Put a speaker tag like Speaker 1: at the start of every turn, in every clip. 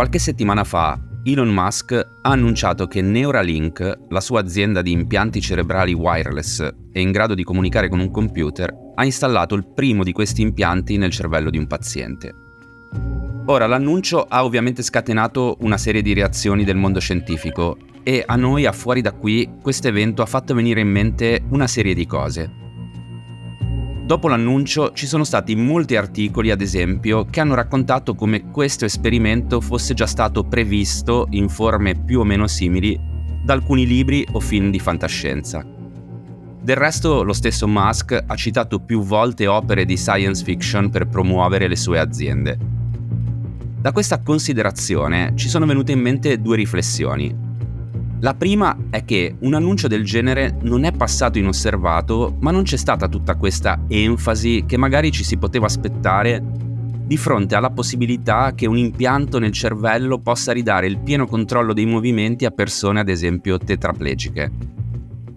Speaker 1: Qualche settimana fa Elon Musk ha annunciato che Neuralink, la sua azienda di impianti cerebrali wireless e in grado di comunicare con un computer, ha installato il primo di questi impianti nel cervello di un paziente. Ora, l'annuncio ha ovviamente scatenato una serie di reazioni del mondo scientifico e a noi, a fuori da qui, questo evento ha fatto venire in mente una serie di cose. Dopo l'annuncio ci sono stati molti articoli, ad esempio, che hanno raccontato come questo esperimento fosse già stato previsto in forme più o meno simili da alcuni libri o film di fantascienza. Del resto, lo stesso Musk ha citato più volte opere di science fiction per promuovere le sue aziende. Da questa considerazione ci sono venute in mente due riflessioni. La prima è che un annuncio del genere non è passato inosservato, ma non c'è stata tutta questa enfasi che magari ci si poteva aspettare di fronte alla possibilità che un impianto nel cervello possa ridare il pieno controllo dei movimenti a persone ad esempio tetraplegiche.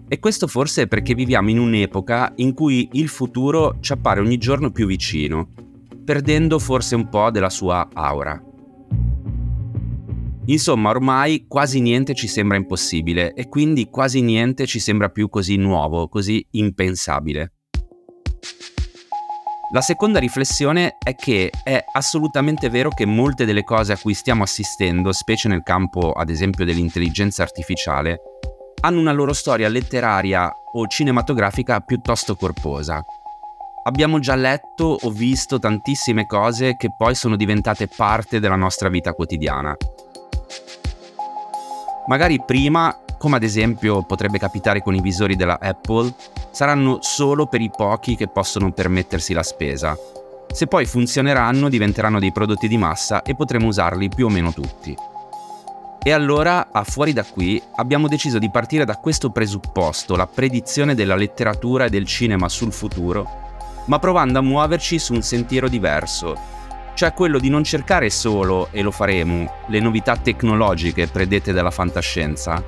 Speaker 1: E questo forse è perché viviamo in un'epoca in cui il futuro ci appare ogni giorno più vicino, perdendo forse un po' della sua aura. Insomma, ormai quasi niente ci sembra impossibile e quindi quasi niente ci sembra più così nuovo, così impensabile. La seconda riflessione è che è assolutamente vero che molte delle cose a cui stiamo assistendo, specie nel campo ad esempio dell'intelligenza artificiale, hanno una loro storia letteraria o cinematografica piuttosto corposa. Abbiamo già letto o visto tantissime cose che poi sono diventate parte della nostra vita quotidiana Magari prima, come ad esempio potrebbe capitare con i visori della Apple, saranno solo per i pochi che possono permettersi la spesa. Se poi funzioneranno diventeranno dei prodotti di massa e potremo usarli più o meno tutti. E allora, a fuori da qui, abbiamo deciso di partire da questo presupposto, la predizione della letteratura e del cinema sul futuro, ma provando a muoverci su un sentiero diverso, cioè quello di non cercare solo, e lo faremo, le novità tecnologiche predette dalla fantascienza,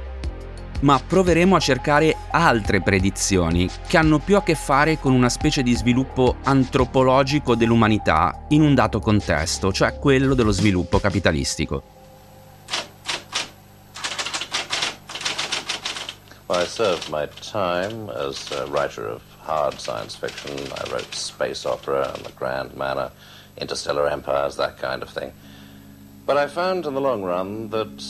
Speaker 1: ma proveremo a cercare altre predizioni che hanno più a che fare con una specie di sviluppo antropologico dell'umanità in un dato contesto, cioè quello dello sviluppo capitalistico.
Speaker 2: Well, I served my time as a writer of hard science fiction. I wrote space opera and the grand manner. Interstellar empires, that kind of thing. But I found in the long run that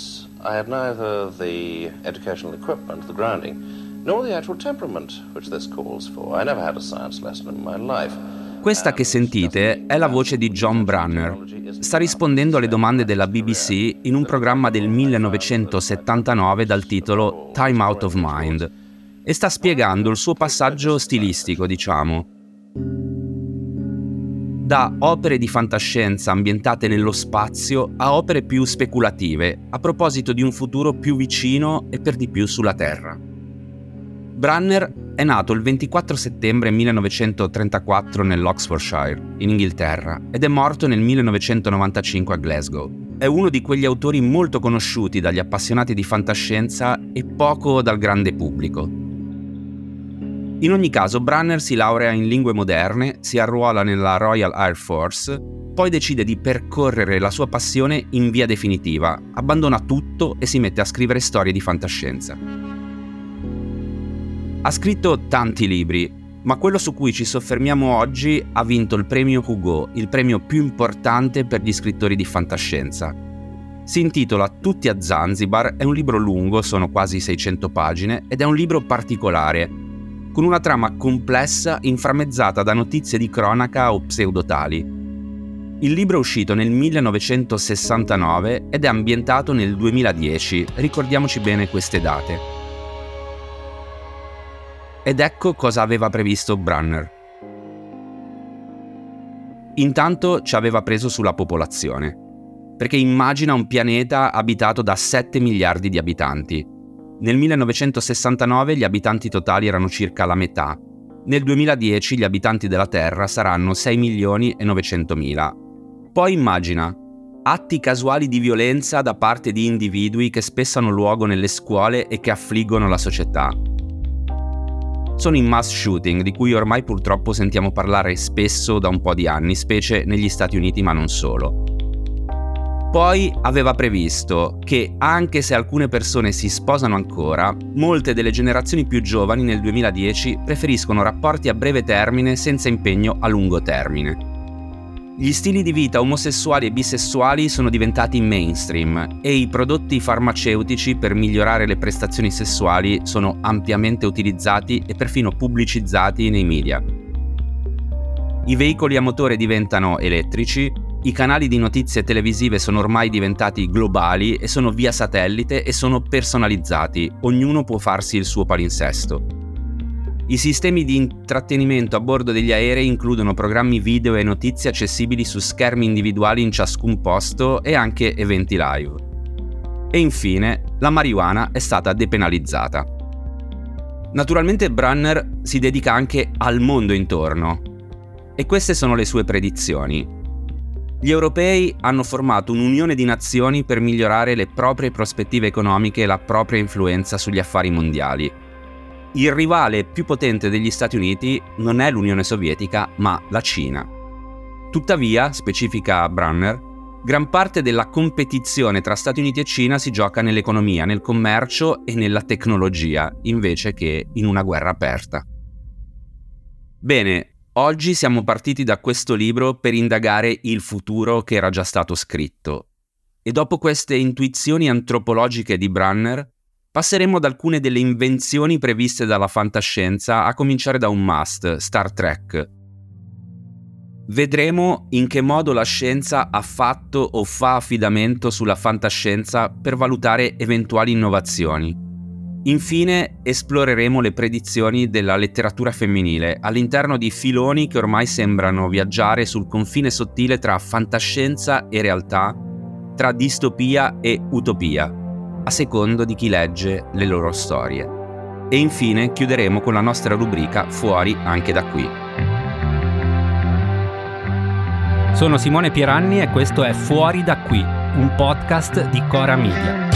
Speaker 2: I had neither the educational equipment, the grounding, nor the actual temperament which this calls for. I never had a science lesson in my life.
Speaker 1: Questa che sentite è la voce di John Brunner. Sta rispondendo alle domande della BBC in un programma del 1979 dal titolo Time Out of Mind e sta spiegando il suo passaggio stilistico, diciamo da opere di fantascienza ambientate nello spazio a opere più speculative, a proposito di un futuro più vicino e per di più sulla Terra. Brunner è nato il 24 settembre 1934 nell'Oxfordshire, in Inghilterra, ed è morto nel 1995 a Glasgow. È uno di quegli autori molto conosciuti dagli appassionati di fantascienza e poco dal grande pubblico. In ogni caso, Brunner si laurea in lingue moderne, si arruola nella Royal Air Force, poi decide di percorrere la sua passione in via definitiva, abbandona tutto e si mette a scrivere storie di fantascienza. Ha scritto tanti libri, ma quello su cui ci soffermiamo oggi ha vinto il premio Hugo, il premio più importante per gli scrittori di fantascienza. Si intitola Tutti a Zanzibar, è un libro lungo, sono quasi 600 pagine, ed è un libro particolare, con una trama complessa inframmezzata da notizie di cronaca o pseudotali. Il libro è uscito nel 1969 ed è ambientato nel 2010, ricordiamoci bene queste date. Ed ecco cosa aveva previsto Brunner. Intanto ci aveva preso sulla popolazione, perché immagina un pianeta abitato da 7 miliardi di abitanti, nel 1969 gli abitanti totali erano circa la metà. Nel 2010 gli abitanti della Terra saranno 6 milioni e 900 mila. Poi immagina atti casuali di violenza da parte di individui che spesso hanno luogo nelle scuole e che affliggono la società. Sono i mass shooting di cui ormai purtroppo sentiamo parlare spesso da un po' di anni, specie negli Stati Uniti ma non solo. Poi aveva previsto che anche se alcune persone si sposano ancora, molte delle generazioni più giovani nel 2010 preferiscono rapporti a breve termine senza impegno a lungo termine. Gli stili di vita omosessuali e bisessuali sono diventati mainstream e i prodotti farmaceutici per migliorare le prestazioni sessuali sono ampiamente utilizzati e perfino pubblicizzati nei media. I veicoli a motore diventano elettrici, i canali di notizie televisive sono ormai diventati globali e sono via satellite e sono personalizzati, ognuno può farsi il suo palinsesto. I sistemi di intrattenimento a bordo degli aerei includono programmi video e notizie accessibili su schermi individuali in ciascun posto e anche eventi live. E infine, la marijuana è stata depenalizzata. Naturalmente Brunner si dedica anche al mondo intorno. E queste sono le sue predizioni. Gli europei hanno formato un'unione di nazioni per migliorare le proprie prospettive economiche e la propria influenza sugli affari mondiali il rivale più potente degli Stati Uniti non è l'Unione Sovietica, ma la Cina. Tuttavia, specifica Brunner, gran parte della competizione tra Stati Uniti e Cina si gioca nell'economia, nel commercio e nella tecnologia, invece che in una guerra aperta. Bene, oggi siamo partiti da questo libro per indagare il futuro che era già stato scritto. E dopo queste intuizioni antropologiche di Brunner, passeremo ad alcune delle invenzioni previste dalla fantascienza, a cominciare da un must, Star Trek. Vedremo in che modo la scienza ha fatto o fa affidamento sulla fantascienza per valutare eventuali innovazioni. Infine esploreremo le predizioni della letteratura femminile all'interno di filoni che ormai sembrano viaggiare sul confine sottile tra fantascienza e realtà, tra distopia e utopia a secondo di chi legge le loro storie. E infine chiuderemo con la nostra rubrica Fuori anche da qui.
Speaker 3: Sono Simone Pieranni e questo è Fuori da qui, un podcast di Cora Media.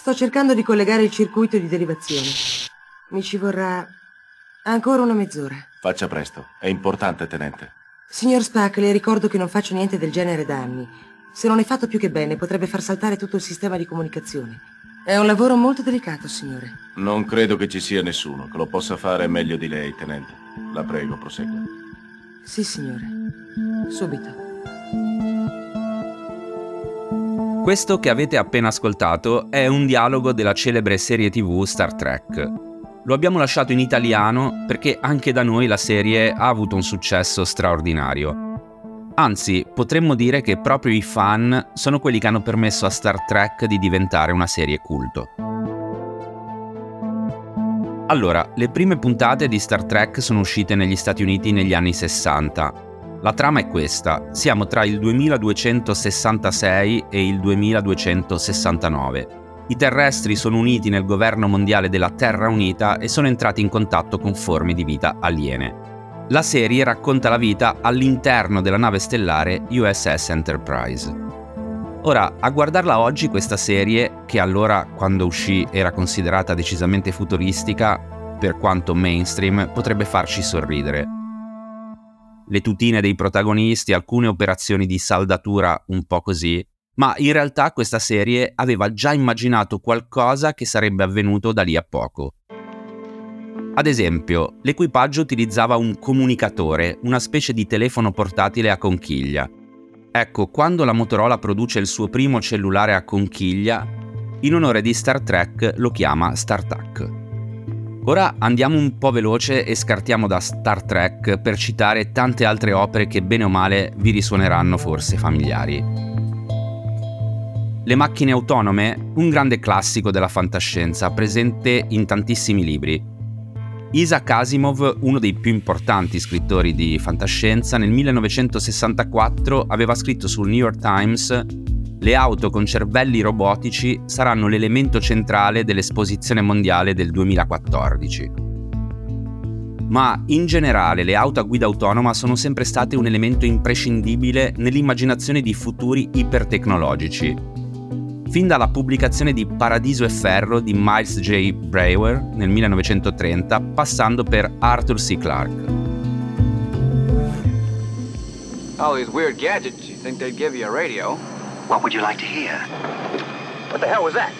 Speaker 4: Sto cercando di collegare il circuito di derivazione. Mi ci vorrà ancora una mezz'ora.
Speaker 5: Faccia presto, è importante, tenente.
Speaker 4: Signor Spack, le ricordo che non faccio niente del genere da anni. Se non è fatto più che bene, potrebbe far saltare tutto il sistema di comunicazione. È un lavoro molto delicato, signore.
Speaker 5: Non credo che ci sia nessuno che lo possa fare meglio di lei, tenente. La prego, prosegua.
Speaker 4: Sì, signore. Subito.
Speaker 1: Questo che avete appena ascoltato è un dialogo della celebre serie tv Star Trek. Lo abbiamo lasciato in italiano perché anche da noi la serie ha avuto un successo straordinario. Anzi, potremmo dire che proprio i fan sono quelli che hanno permesso a Star Trek di diventare una serie culto. Allora, le prime puntate di Star Trek sono uscite negli Stati Uniti negli anni 60. La trama è questa, siamo tra il 2266 e il 2269 i terrestri sono uniti nel governo mondiale della Terra Unita e sono entrati in contatto con forme di vita aliene. La serie racconta la vita all'interno della nave stellare USS Enterprise. Ora, a guardarla oggi questa serie, che allora quando uscì era considerata decisamente futuristica, per quanto mainstream, potrebbe farci sorridere. Le tutine dei protagonisti, alcune operazioni di saldatura un po' così, ma in realtà questa serie aveva già immaginato qualcosa che sarebbe avvenuto da lì a poco. Ad esempio, l'equipaggio utilizzava un comunicatore, una specie di telefono portatile a conchiglia. Ecco, quando la Motorola produce il suo primo cellulare a conchiglia, in onore di Star Trek lo chiama StarTAC. Ora andiamo un po' veloce e scartiamo da Star Trek per citare tante altre opere che bene o male vi risuoneranno forse familiari. Le macchine autonome, un grande classico della fantascienza, presente in tantissimi libri. Isaac Asimov, uno dei più importanti scrittori di fantascienza, nel 1964 aveva scritto sul New York Times le auto con cervelli robotici saranno l'elemento centrale dell'esposizione mondiale del 2014. Ma in generale le auto a guida autonoma sono sempre state un elemento imprescindibile nell'immaginazione di futuri ipertecnologici, fin dalla pubblicazione di Paradiso e Ferro di Miles J. Brewer nel 1930, passando per Arthur C. Clarke.
Speaker 6: All these weird gadgets, you think they'd give you a radio?
Speaker 7: What would you like to hear?
Speaker 6: What the hell was that?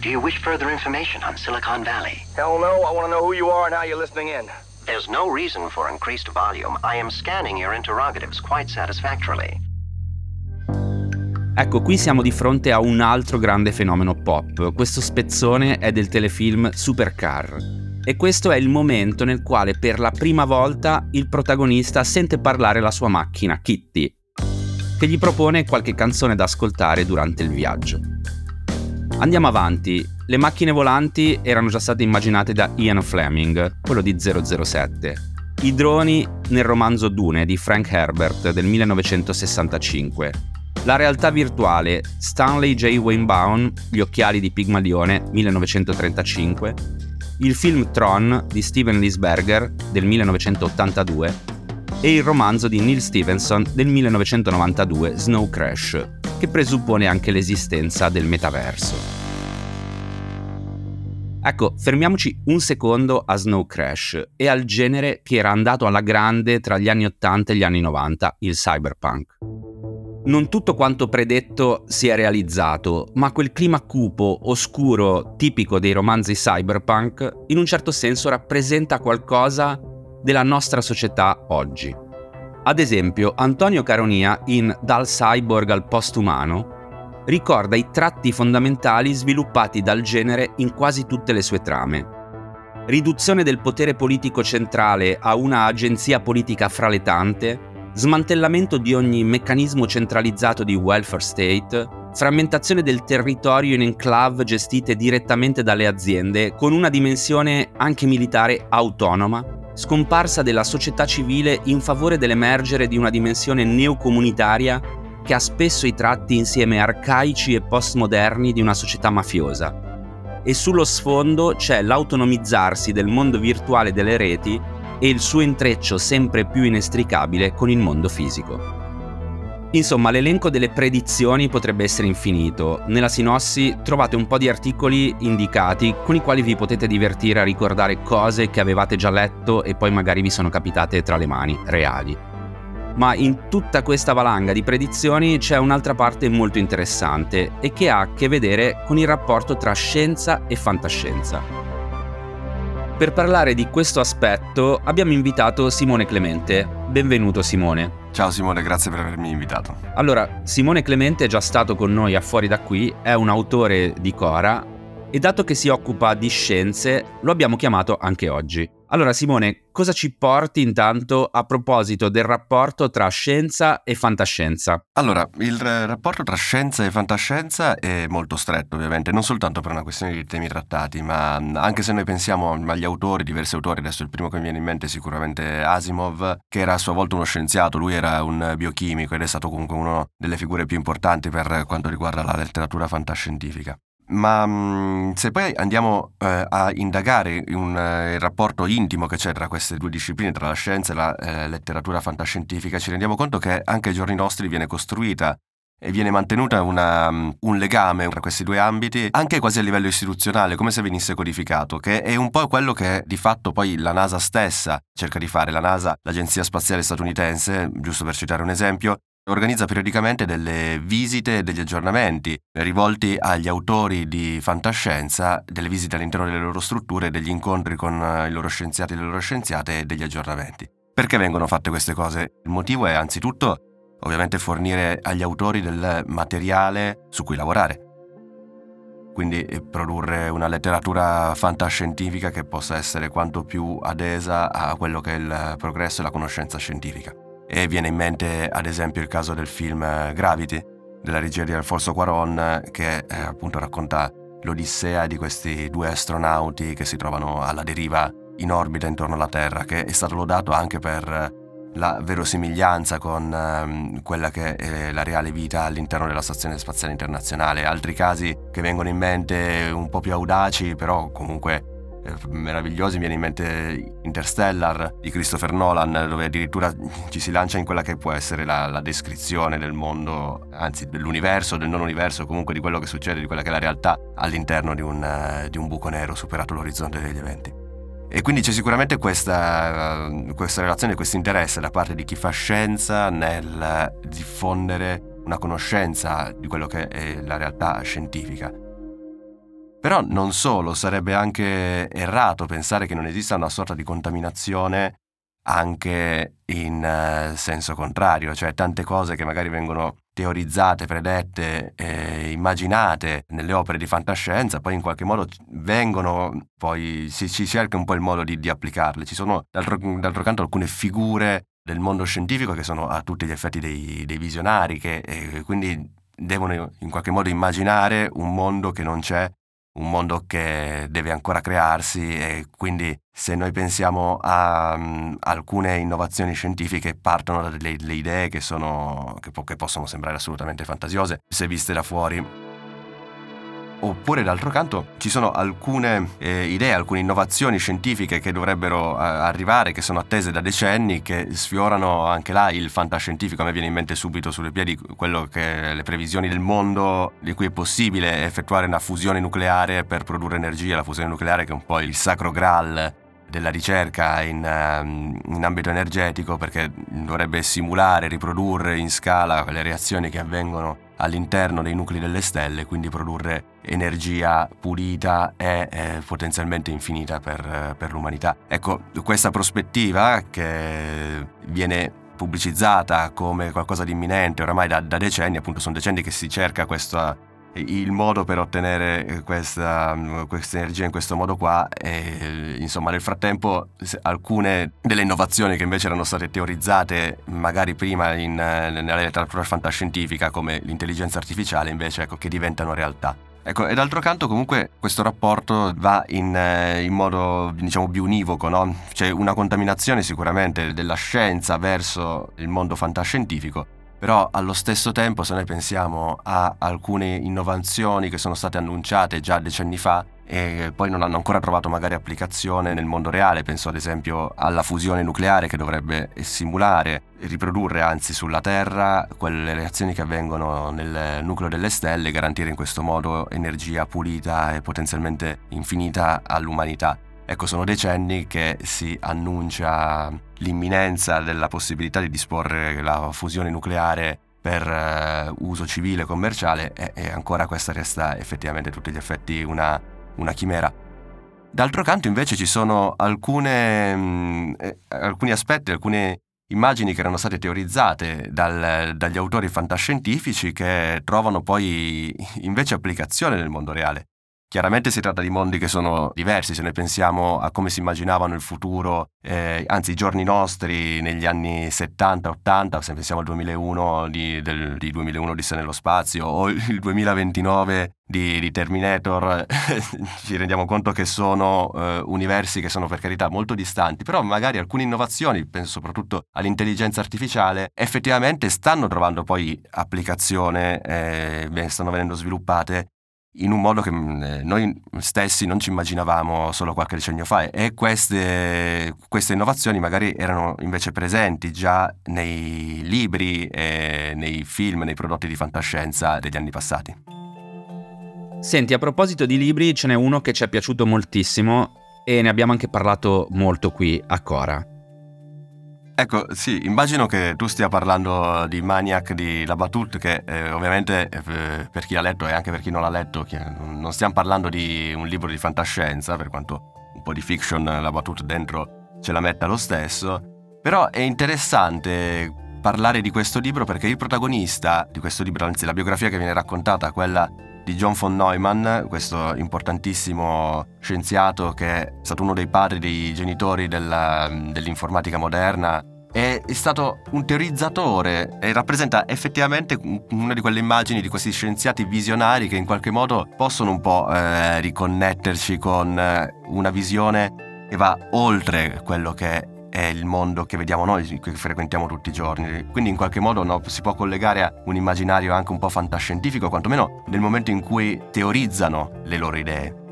Speaker 7: Do you wish further information on Silicon Valley?
Speaker 6: Hell no, I want to know who you are and how you're listening in.
Speaker 7: There's no reason for increased volume. I am scanning your interrogatives quite satisfactorily.
Speaker 1: Ecco, qui siamo di fronte a un altro grande fenomeno pop. Questo spezzone è del telefilm Supercar. E questo è il momento nel quale per la prima volta il protagonista sente parlare la sua macchina, Kitty, che gli propone qualche canzone da ascoltare durante il viaggio. Andiamo avanti. Le macchine volanti erano già state immaginate da Ian Fleming, quello di 007. I droni nel romanzo Dune di Frank Herbert del 1965. La realtà virtuale Stanley J. Weinbaum, Gli occhiali di Pigmalione 1935. Il film Tron di Steven Lisberger del 1982 e il romanzo di Neil Stevenson del 1992 Snow Crash, che presuppone anche l'esistenza del metaverso. Ecco, fermiamoci un secondo a Snow Crash e al genere che era andato alla grande tra gli anni 80 e gli anni 90, il cyberpunk. Non tutto quanto predetto si è realizzato, ma quel clima cupo, oscuro, tipico dei romanzi cyberpunk, in un certo senso rappresenta qualcosa della nostra società oggi. Ad esempio, Antonio Caronia in Dal cyborg al postumano ricorda i tratti fondamentali sviluppati dal genere in quasi tutte le sue trame. Riduzione del potere politico centrale a una agenzia politica fraletante, smantellamento di ogni meccanismo centralizzato di welfare state, frammentazione del territorio in enclave gestite direttamente dalle aziende con una dimensione anche militare autonoma, scomparsa della società civile in favore dell'emergere di una dimensione neocomunitaria che ha spesso i tratti insieme arcaici e postmoderni di una società mafiosa. E sullo sfondo c'è l'autonomizzarsi del mondo virtuale delle reti e il suo intreccio sempre più inestricabile con il mondo fisico. Insomma, l'elenco delle predizioni potrebbe essere infinito. Nella sinossi trovate un po' di articoli indicati con i quali vi potete divertire a ricordare cose che avevate già letto e poi magari vi sono capitate tra le mani, reali. Ma in tutta questa valanga di predizioni c'è un'altra parte molto interessante e che ha a che vedere con il rapporto tra scienza e fantascienza. Per parlare di questo aspetto abbiamo invitato Simone Clemente. Benvenuto Simone.
Speaker 8: Ciao Simone, grazie per avermi invitato.
Speaker 1: Allora, Simone Clemente è già stato con noi a Fuori da qui, è un autore di Cora e dato che si occupa di scienze lo abbiamo chiamato anche oggi. Allora Simone, cosa ci porti intanto a proposito del rapporto tra scienza e fantascienza?
Speaker 8: Allora, il rapporto tra scienza e fantascienza è molto stretto ovviamente, non soltanto per una questione di temi trattati, ma anche se noi pensiamo agli autori, diversi autori, adesso il primo che mi viene in mente è sicuramente Asimov, che era a sua volta uno scienziato, lui era un biochimico ed è stato comunque una delle figure più importanti per quanto riguarda la letteratura fantascientifica. Ma mh, se poi andiamo eh, a indagare un, eh, il rapporto intimo che c'è tra queste due discipline, tra la scienza e la eh, letteratura fantascientifica, ci rendiamo conto che anche ai giorni nostri viene costruita e viene mantenuta una, un legame tra questi due ambiti, anche quasi a livello istituzionale, come se venisse codificato, che è un po' quello che di fatto poi la NASA stessa cerca di fare. La NASA, l'Agenzia Spaziale Statunitense, giusto per citare un esempio, Organizza periodicamente delle visite e degli aggiornamenti rivolti agli autori di fantascienza, delle visite all'interno delle loro strutture, degli incontri con eh, i loro scienziati e le loro scienziate e degli aggiornamenti. Perché vengono fatte queste cose? Il motivo è anzitutto ovviamente fornire agli autori del materiale su cui lavorare. Quindi eh, produrre una letteratura fantascientifica che possa essere quanto più adesa a quello che è il progresso e la conoscenza scientifica. E viene in mente ad esempio il caso del film eh, Gravity della regia di Alfonso Cuaron che eh, appunto racconta l'odissea di questi due astronauti che si trovano alla deriva in orbita intorno alla Terra, che è stato lodato anche per la verosimiglianza con ehm, quella che è la reale vita all'interno della Stazione Spaziale Internazionale. Altri casi che vengono in mente un po' più audaci, però comunque eh, meravigliosi, mi viene in mente Interstellar di Christopher Nolan, dove addirittura ci si lancia in quella che può essere la, la descrizione del mondo, anzi dell'universo, del non universo, comunque di quello che succede, di quella che è la realtà all'interno di un, uh, di un buco nero superato l'orizzonte degli eventi. E quindi c'è sicuramente questa, questa relazione, questo interesse da parte di chi fa scienza nel diffondere una conoscenza di quello che è la realtà scientifica. Però non solo, sarebbe anche errato pensare che non esista una sorta di contaminazione anche in uh, senso contrario, cioè tante cose che magari vengono teorizzate, predette, eh, immaginate nelle opere di fantascienza, poi in qualche modo vengono, poi si, si cerca un po' il modo di, di applicarle. Ci sono d'altro, d'altro, canto alcune figure del mondo scientifico che sono a tutti gli effetti dei, dei visionari, che eh, quindi devono in qualche modo immaginare un mondo che non c'è un mondo che deve ancora crearsi e quindi se noi pensiamo a um, alcune innovazioni scientifiche partono da delle, delle idee che, sono, che, po- che possono sembrare assolutamente fantasiose se viste da fuori Oppure d'altro canto ci sono alcune eh, idee, alcune innovazioni scientifiche che dovrebbero eh, arrivare, che sono attese da decenni, che sfiorano anche là il fantascientifico. A me viene in mente subito sulle piedi quello che le previsioni del mondo di cui è possibile effettuare una fusione nucleare per produrre energia, la fusione nucleare che è un po' il sacro graal della ricerca in, ehm, in, ambito energetico perché dovrebbe simulare, riprodurre in scala le reazioni che avvengono all'interno dei nuclei delle stelle, quindi produrre energia pulita e eh, potenzialmente infinita per, per l'umanità. Ecco, questa prospettiva che viene pubblicizzata come qualcosa di imminente oramai da, da decenni, appunto sono decenni che si cerca questa il modo per ottenere eh, questa, questa, energia in questo modo qua e insomma nel frattempo alcune delle innovazioni che invece erano state teorizzate magari prima in, nella letteratura fantascientifica come l'intelligenza artificiale invece ecco che diventano realtà. Ecco, e d'altro canto comunque questo rapporto va in, eh, in modo diciamo più univoco, no? C'è una contaminazione sicuramente della scienza verso il mondo fantascientifico, però allo stesso tempo se noi pensiamo a alcune innovazioni che sono state annunciate già decenni fa e poi non hanno ancora trovato magari applicazione nel mondo reale, penso ad esempio alla fusione nucleare che dovrebbe simulare, riprodurre anzi sulla Terra quelle reazioni che avvengono nel nucleo delle stelle, garantire in questo modo energia pulita e potenzialmente infinita all'umanità. Ecco, sono decenni che si annuncia l'imminenza della possibilità di disporre la fusione nucleare per uh, uso civile e commerciale e, ancora questa resta effettivamente a tutti gli effetti una, una chimera. D'altro canto invece ci sono alcune, mm, eh, alcuni aspetti, alcune immagini che erano state teorizzate dal, dagli autori fantascientifici che trovano poi invece applicazione nel mondo reale. Chiaramente si tratta di mondi che sono diversi, se noi pensiamo a come si immaginavano il futuro, eh, anzi i giorni nostri negli anni 70-80, se pensiamo al 2001 di, del, di 2001 Odissea nello spazio o il 2029 di, di Terminator, ci rendiamo conto che sono eh, universi che sono per carità molto distanti, però magari alcune innovazioni, penso soprattutto all'intelligenza artificiale, effettivamente stanno trovando poi applicazione, eh, stanno venendo sviluppate in un modo che mm, eh, noi stessi non ci immaginavamo solo qualche decennio fa e queste, queste innovazioni magari erano invece presenti già nei libri, nei film, nei prodotti di fantascienza degli anni passati.
Speaker 1: Senti, a proposito di libri, ce n'è uno che ci è piaciuto moltissimo e ne abbiamo anche parlato molto qui a Cora.
Speaker 8: Ecco, sì, immagino che tu stia parlando di Maniac di Labatut, che eh, ovviamente eh, per chi l'ha letto e anche per chi non l'ha letto, non stiamo parlando di un libro di fantascienza, per quanto un po' di fiction Labatut dentro ce la metta lo stesso, però è interessante parlare di questo libro perché il protagonista di questo libro, anzi la biografia che viene raccontata, quella di John von Neumann, questo importantissimo scienziato che è stato uno dei padri dei genitori della, dell'informatica moderna è stato un teorizzatore e rappresenta effettivamente una di quelle immagini di questi scienziati visionari che in qualche modo possono un po' eh, riconnetterci con eh, una visione che va oltre quello che è il mondo che vediamo noi, che frequentiamo tutti i giorni. Quindi in qualche modo no, si può collegare a un immaginario anche un po' fantascientifico, quantomeno nel momento in cui teorizzano le loro idee.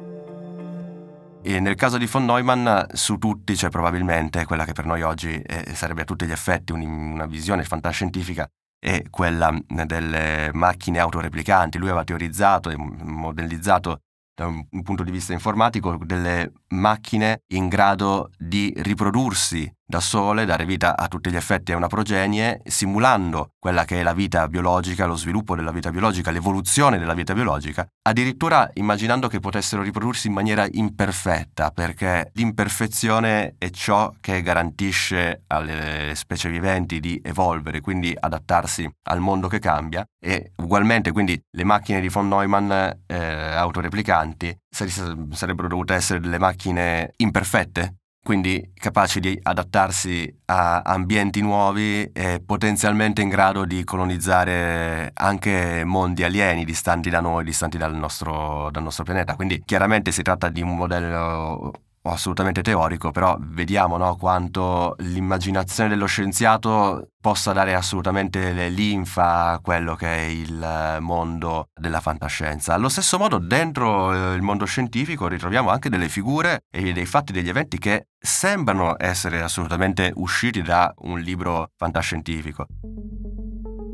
Speaker 8: E nel caso di von Neumann, su tutti c'è probabilmente quella che per noi oggi è, sarebbe a tutti gli effetti una visione fantascientifica, è quella delle macchine autoreplicanti. Lui aveva teorizzato e modellizzato da un punto di vista informatico delle macchine in grado di riprodursi da sole, dare vita a tutti gli effetti a una progenie, simulando quella che è la vita biologica, lo sviluppo della vita biologica, l'evoluzione della vita biologica, addirittura immaginando che potessero riprodursi in maniera imperfetta, perché l'imperfezione è ciò che garantisce alle specie viventi di evolvere, quindi adattarsi al mondo che cambia, e ugualmente quindi le macchine di von Neumann eh, autoreplicanti sarebbero dovute essere delle macchine imperfette, quindi capaci di adattarsi a ambienti nuovi e potenzialmente in grado di colonizzare anche mondi alieni distanti da noi, distanti dal nostro, dal nostro pianeta. Quindi chiaramente si tratta di un modello assolutamente teorico, però vediamo no, quanto l'immaginazione dello scienziato possa dare assolutamente linfa a quello che è il mondo della fantascienza. Allo stesso modo, dentro eh, il mondo scientifico ritroviamo anche delle figure e dei fatti, degli eventi che sembrano essere assolutamente usciti da un libro fantascientifico.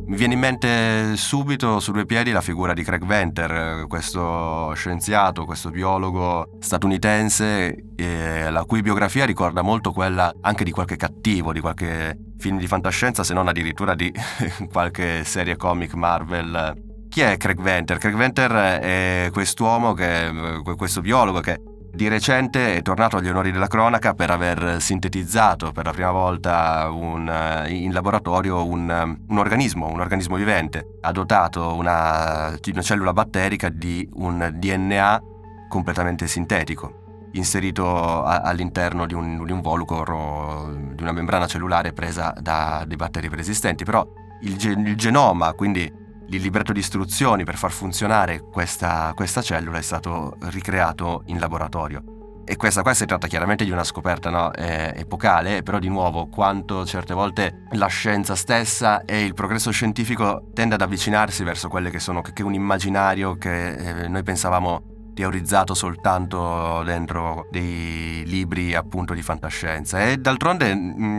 Speaker 8: Mi viene in mente subito su due piedi la figura di Craig Venter, questo scienziato, questo biologo statunitense, eh, la cui biografia ricorda molto quella anche di qualche cattivo, di qualche film di fantascienza, se non addirittura di qualche serie comic Marvel. Chi è Craig Venter? Craig Venter è quest'uomo, che, questo biologo che di recente è tornato agli onori della cronaca per aver sintetizzato per la prima volta un, eh, in laboratorio un, eh, un, organismo, un organismo vivente. Ha dotato una, una cellula batterica di un DNA completamente sintetico, inserito a, all'interno di un, di un volucro, di una membrana cellulare presa da dei batteri preesistenti. Però il, il genoma, quindi il libretto di istruzioni per far funzionare questa, questa cellula è stato ricreato in laboratorio. E questa qua si tratta chiaramente di una scoperta no, eh, epocale, però di nuovo quanto certe volte la scienza stessa e il progresso scientifico tende ad avvicinarsi verso quelle che sono che, che un immaginario che eh, noi pensavamo teorizzato soltanto dentro dei libri appunto di fantascienza. E d'altronde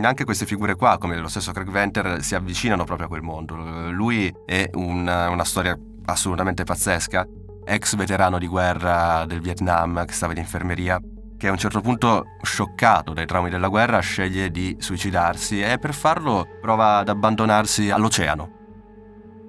Speaker 8: anche queste figure qua come lo stesso Craig Venter si avvicinano proprio a quel mondo. Lui è una, una storia assolutamente pazzesca. Ex veterano di guerra del Vietnam che stava in infermeria che a un certo punto, scioccato dai traumi della guerra, sceglie di suicidarsi e per farlo prova ad abbandonarsi all'oceano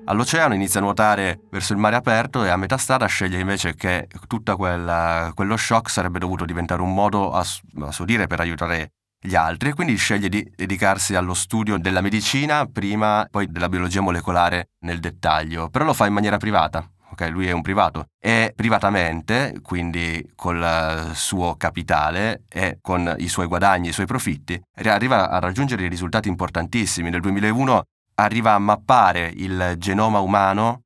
Speaker 8: all'oceano, inizia a nuotare verso il mare aperto e a metà strada sceglie invece che tutto quello shock sarebbe dovuto diventare un modo, a, a suo dire, per aiutare gli altri e quindi sceglie di dedicarsi allo studio della medicina prima, poi della biologia molecolare nel dettaglio, però lo fa in maniera privata. Ok, lui è un privato e privatamente, quindi col suo capitale e con i suoi guadagni, i suoi profitti, arriva a raggiungere risultati importantissimi. Nel 2001 arriva a mappare il genoma umano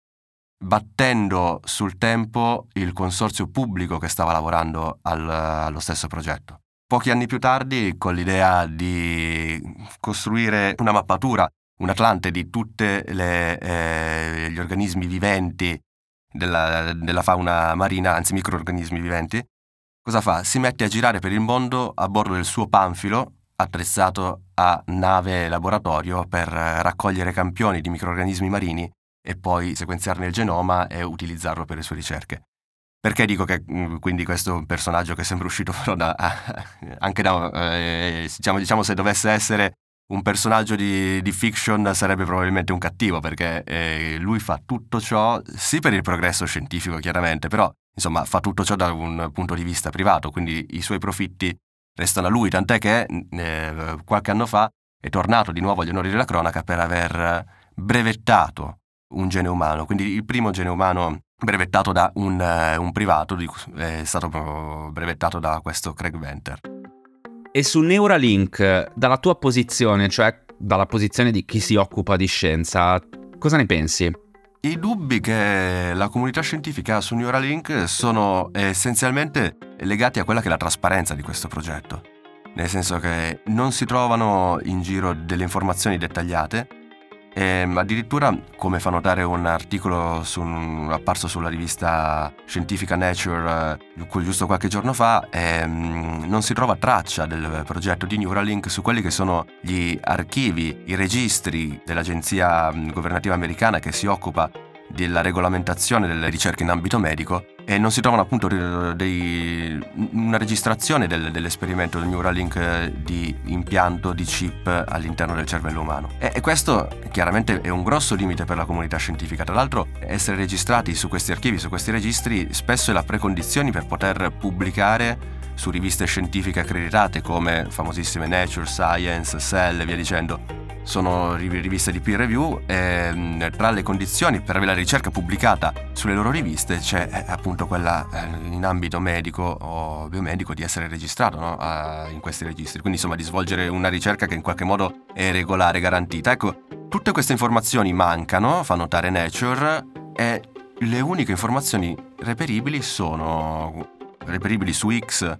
Speaker 8: battendo sul tempo il consorzio pubblico che stava lavorando al, allo stesso progetto. Pochi anni più tardi, con l'idea di costruire una mappatura, un atlante di tutti eh, gli organismi viventi della, della fauna marina, anzi microorganismi viventi, cosa fa? Si mette a girare per il mondo a bordo del suo panfilo attrezzato a nave laboratorio per raccogliere campioni di microrganismi marini e poi sequenziarne il genoma e utilizzarlo per le sue ricerche. Perché dico che mm, quindi questo è un personaggio che è sempre uscito però da, anche da, eh, diciamo, diciamo, se dovesse essere un personaggio di, di fiction sarebbe probabilmente un cattivo perché eh, lui fa tutto ciò, sì per il progresso scientifico chiaramente, però insomma fa tutto ciò da un punto di vista privato, quindi i suoi profitti restano a lui, tant'è che eh, qualche anno fa è tornato di nuovo agli onori della cronaca per aver brevettato un gene umano, quindi il primo gene umano brevettato da un, uh, un privato è stato brevettato da questo Craig Venter.
Speaker 1: E su Neuralink, dalla tua posizione, cioè dalla posizione di chi si occupa di scienza. Cosa ne pensi?
Speaker 8: I dubbi che la comunità scientifica ha su Neuralink sono essenzialmente legati a quella che è la trasparenza di questo progetto. Nel senso che non si trovano in giro delle informazioni dettagliate, e ehm, addirittura, come fa notare un articolo su un, apparso sulla rivista scientifica Nature eh, giusto qualche giorno fa, ehm, non si trova traccia del progetto di Neuralink su quelli che sono gli archivi, i registri dell'agenzia governativa americana che si occupa della regolamentazione delle ricerche in ambito medico e non si trovano appunto dei, una registrazione del, dell'esperimento del Neuralink eh, di impianto di chip all'interno del cervello umano. E, e, questo chiaramente è un grosso limite per la comunità scientifica. Tra l'altro essere registrati su questi archivi, su questi registri, spesso è la precondizione per poter pubblicare su riviste scientifiche accreditate come famosissime Nature, Science, Cell e via dicendo sono riviste di peer review e mm, tra le condizioni per avere la ricerca pubblicata sulle loro riviste c'è eh, appunto quella eh, in ambito medico o biomedico di essere registrato no? in questi registri, quindi insomma di svolgere una ricerca che in qualche modo è regolare, garantita. Ecco, tutte queste informazioni mancano, fa notare Nature, e le uniche informazioni reperibili sono reperibili su X,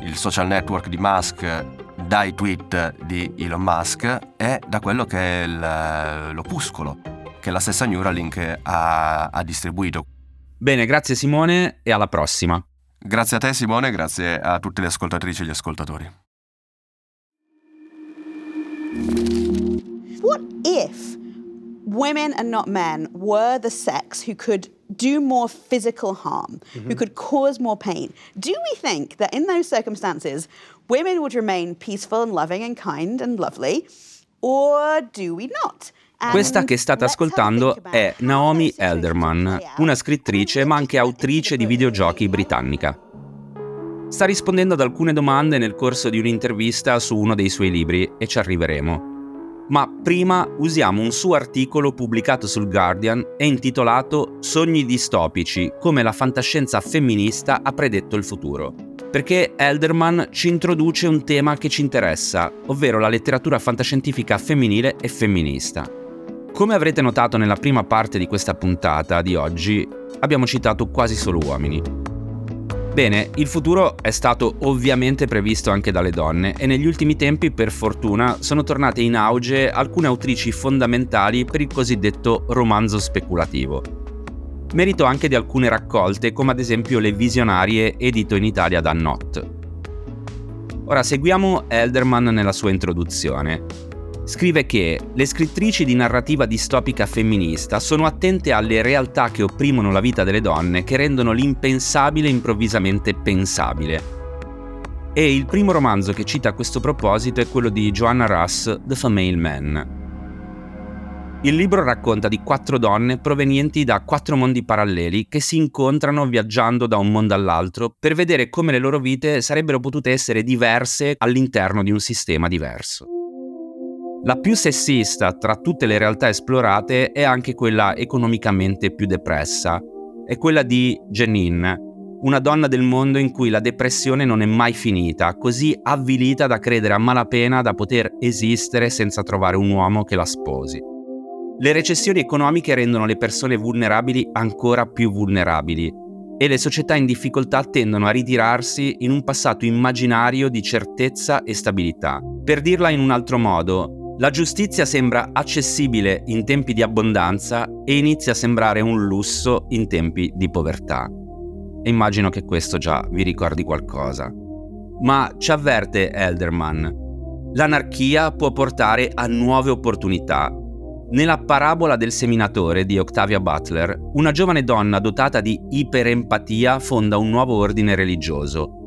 Speaker 8: il social network di Musk dai tweet di Elon Musk e da quello che è il, l'opuscolo che la stessa Neuralink ha, ha distribuito.
Speaker 1: Bene, grazie Simone e alla prossima.
Speaker 8: Grazie a te Simone, grazie a tutte le ascoltatrici e gli ascoltatori.
Speaker 9: What if women and not men were the sex who could do more physical harm, mm-hmm. who could cause more pain. Do we think that in those circumstances, women would remain peaceful and loving and kind and lovely, or do we not?
Speaker 1: Questa che state ascoltando è Naomi Elderman, una scrittrice ma anche autrice di videogiochi britannica. Sta rispondendo ad alcune domande nel corso di un'intervista su uno dei suoi libri e ci arriveremo ma prima usiamo un suo articolo pubblicato sul Guardian e intitolato Sogni distopici, come la fantascienza femminista ha predetto il futuro. Perché Elderman ci introduce un tema che ci interessa, ovvero la letteratura fantascientifica femminile e femminista. Come avrete notato nella prima parte di questa puntata di oggi, abbiamo citato quasi solo uomini, Bene, il futuro è stato ovviamente previsto anche dalle donne e negli ultimi tempi, per fortuna, sono tornate in auge alcune autrici fondamentali per il cosiddetto romanzo speculativo. Merito anche di alcune raccolte, come ad esempio le visionarie edito in Italia da Not. Ora seguiamo Elderman nella sua introduzione scrive che le scrittrici di narrativa distopica femminista sono attente alle realtà che opprimono la vita delle donne che rendono l'impensabile improvvisamente pensabile. E il primo romanzo che cita a questo proposito è quello di Joanna Russ, The Female Man. Il libro racconta di quattro donne provenienti da quattro mondi paralleli che si incontrano viaggiando da un mondo all'altro per vedere come le loro vite sarebbero potute essere diverse all'interno di un sistema diverso. La più sessista tra tutte le realtà esplorate è anche quella economicamente più depressa. È quella di Janine, una donna del mondo in cui la depressione non è mai finita, così avvilita da credere a malapena da poter esistere senza trovare un uomo che la sposi. Le recessioni economiche rendono le persone vulnerabili ancora più vulnerabili e le società in difficoltà tendono a ritirarsi in un passato immaginario di certezza e stabilità. Per dirla in un altro modo, la giustizia sembra accessibile in tempi di abbondanza e inizia a sembrare un lusso in tempi di povertà. E immagino che questo già vi ricordi qualcosa. Ma ci avverte Elderman, l'anarchia può portare a nuove opportunità. Nella parabola del seminatore di Octavia Butler, una giovane donna dotata di iperempatia fonda un nuovo ordine religioso,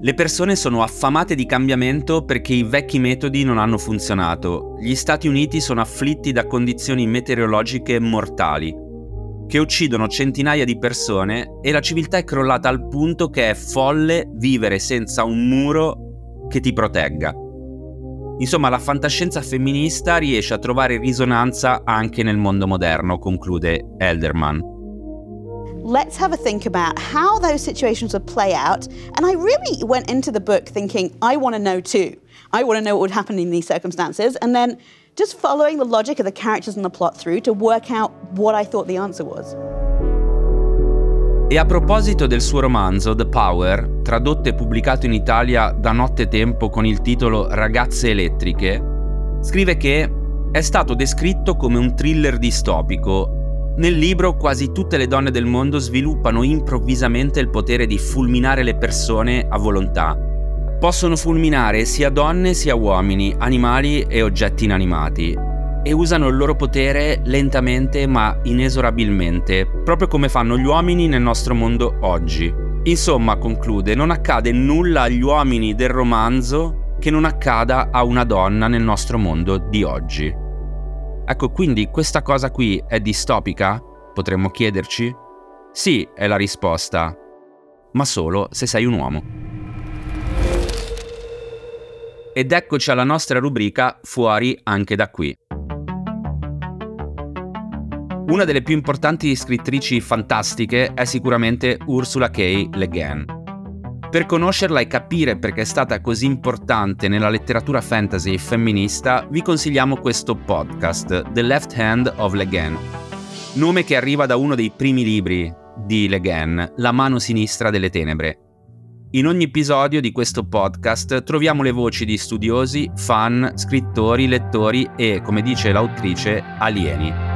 Speaker 1: le persone sono affamate di cambiamento perché i vecchi metodi non hanno funzionato. Gli Stati Uniti sono afflitti da condizioni meteorologiche mortali, che uccidono centinaia di persone e la civiltà è crollata al punto che è folle vivere senza un muro che ti protegga. Insomma, la fantascienza femminista riesce a trovare risonanza anche nel mondo moderno, conclude Elderman.
Speaker 9: let's have a think about how those situations would play out. And I really went into the book thinking, I want to know too. I want to know what would happen in these circumstances. And then just following the logic of the characters and the plot through to work out what I thought the answer was.
Speaker 1: E a proposito del suo romanzo The Power, tradotto e pubblicato in Italia da Notte Tempo con il titolo Ragazze elettriche, scrive che è stato descritto come un thriller distopico. Nel libro quasi tutte le donne del mondo sviluppano improvvisamente il potere di fulminare le persone a volontà. Possono fulminare sia donne sia uomini, animali e oggetti inanimati e usano il loro potere lentamente ma inesorabilmente, proprio come fanno gli uomini nel nostro mondo oggi. Insomma, conclude, non accade nulla agli uomini del romanzo che non accada a una donna nel nostro mondo di oggi. Ecco, quindi questa cosa qui è distopica? Potremmo chiederci? Sì, è la risposta, ma solo se sei un uomo. Ed eccoci alla nostra rubrica Fuori anche da qui. Una delle più importanti scrittrici fantastiche è sicuramente Ursula K. Le Guin. Per conoscerla e capire perché è stata così importante nella letteratura fantasy femminista, vi consigliamo questo podcast, The Left Hand of Le Guin, nome che arriva da uno dei primi libri di Le Guin, La mano sinistra delle tenebre. In ogni episodio di questo podcast troviamo le voci di studiosi, fan, scrittori, lettori e, come dice l'autrice, alieni.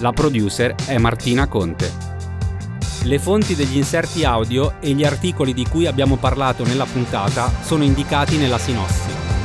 Speaker 3: La producer è Martina Conte. Le fonti degli inserti audio e gli articoli di cui abbiamo parlato nella puntata sono indicati nella sinossi.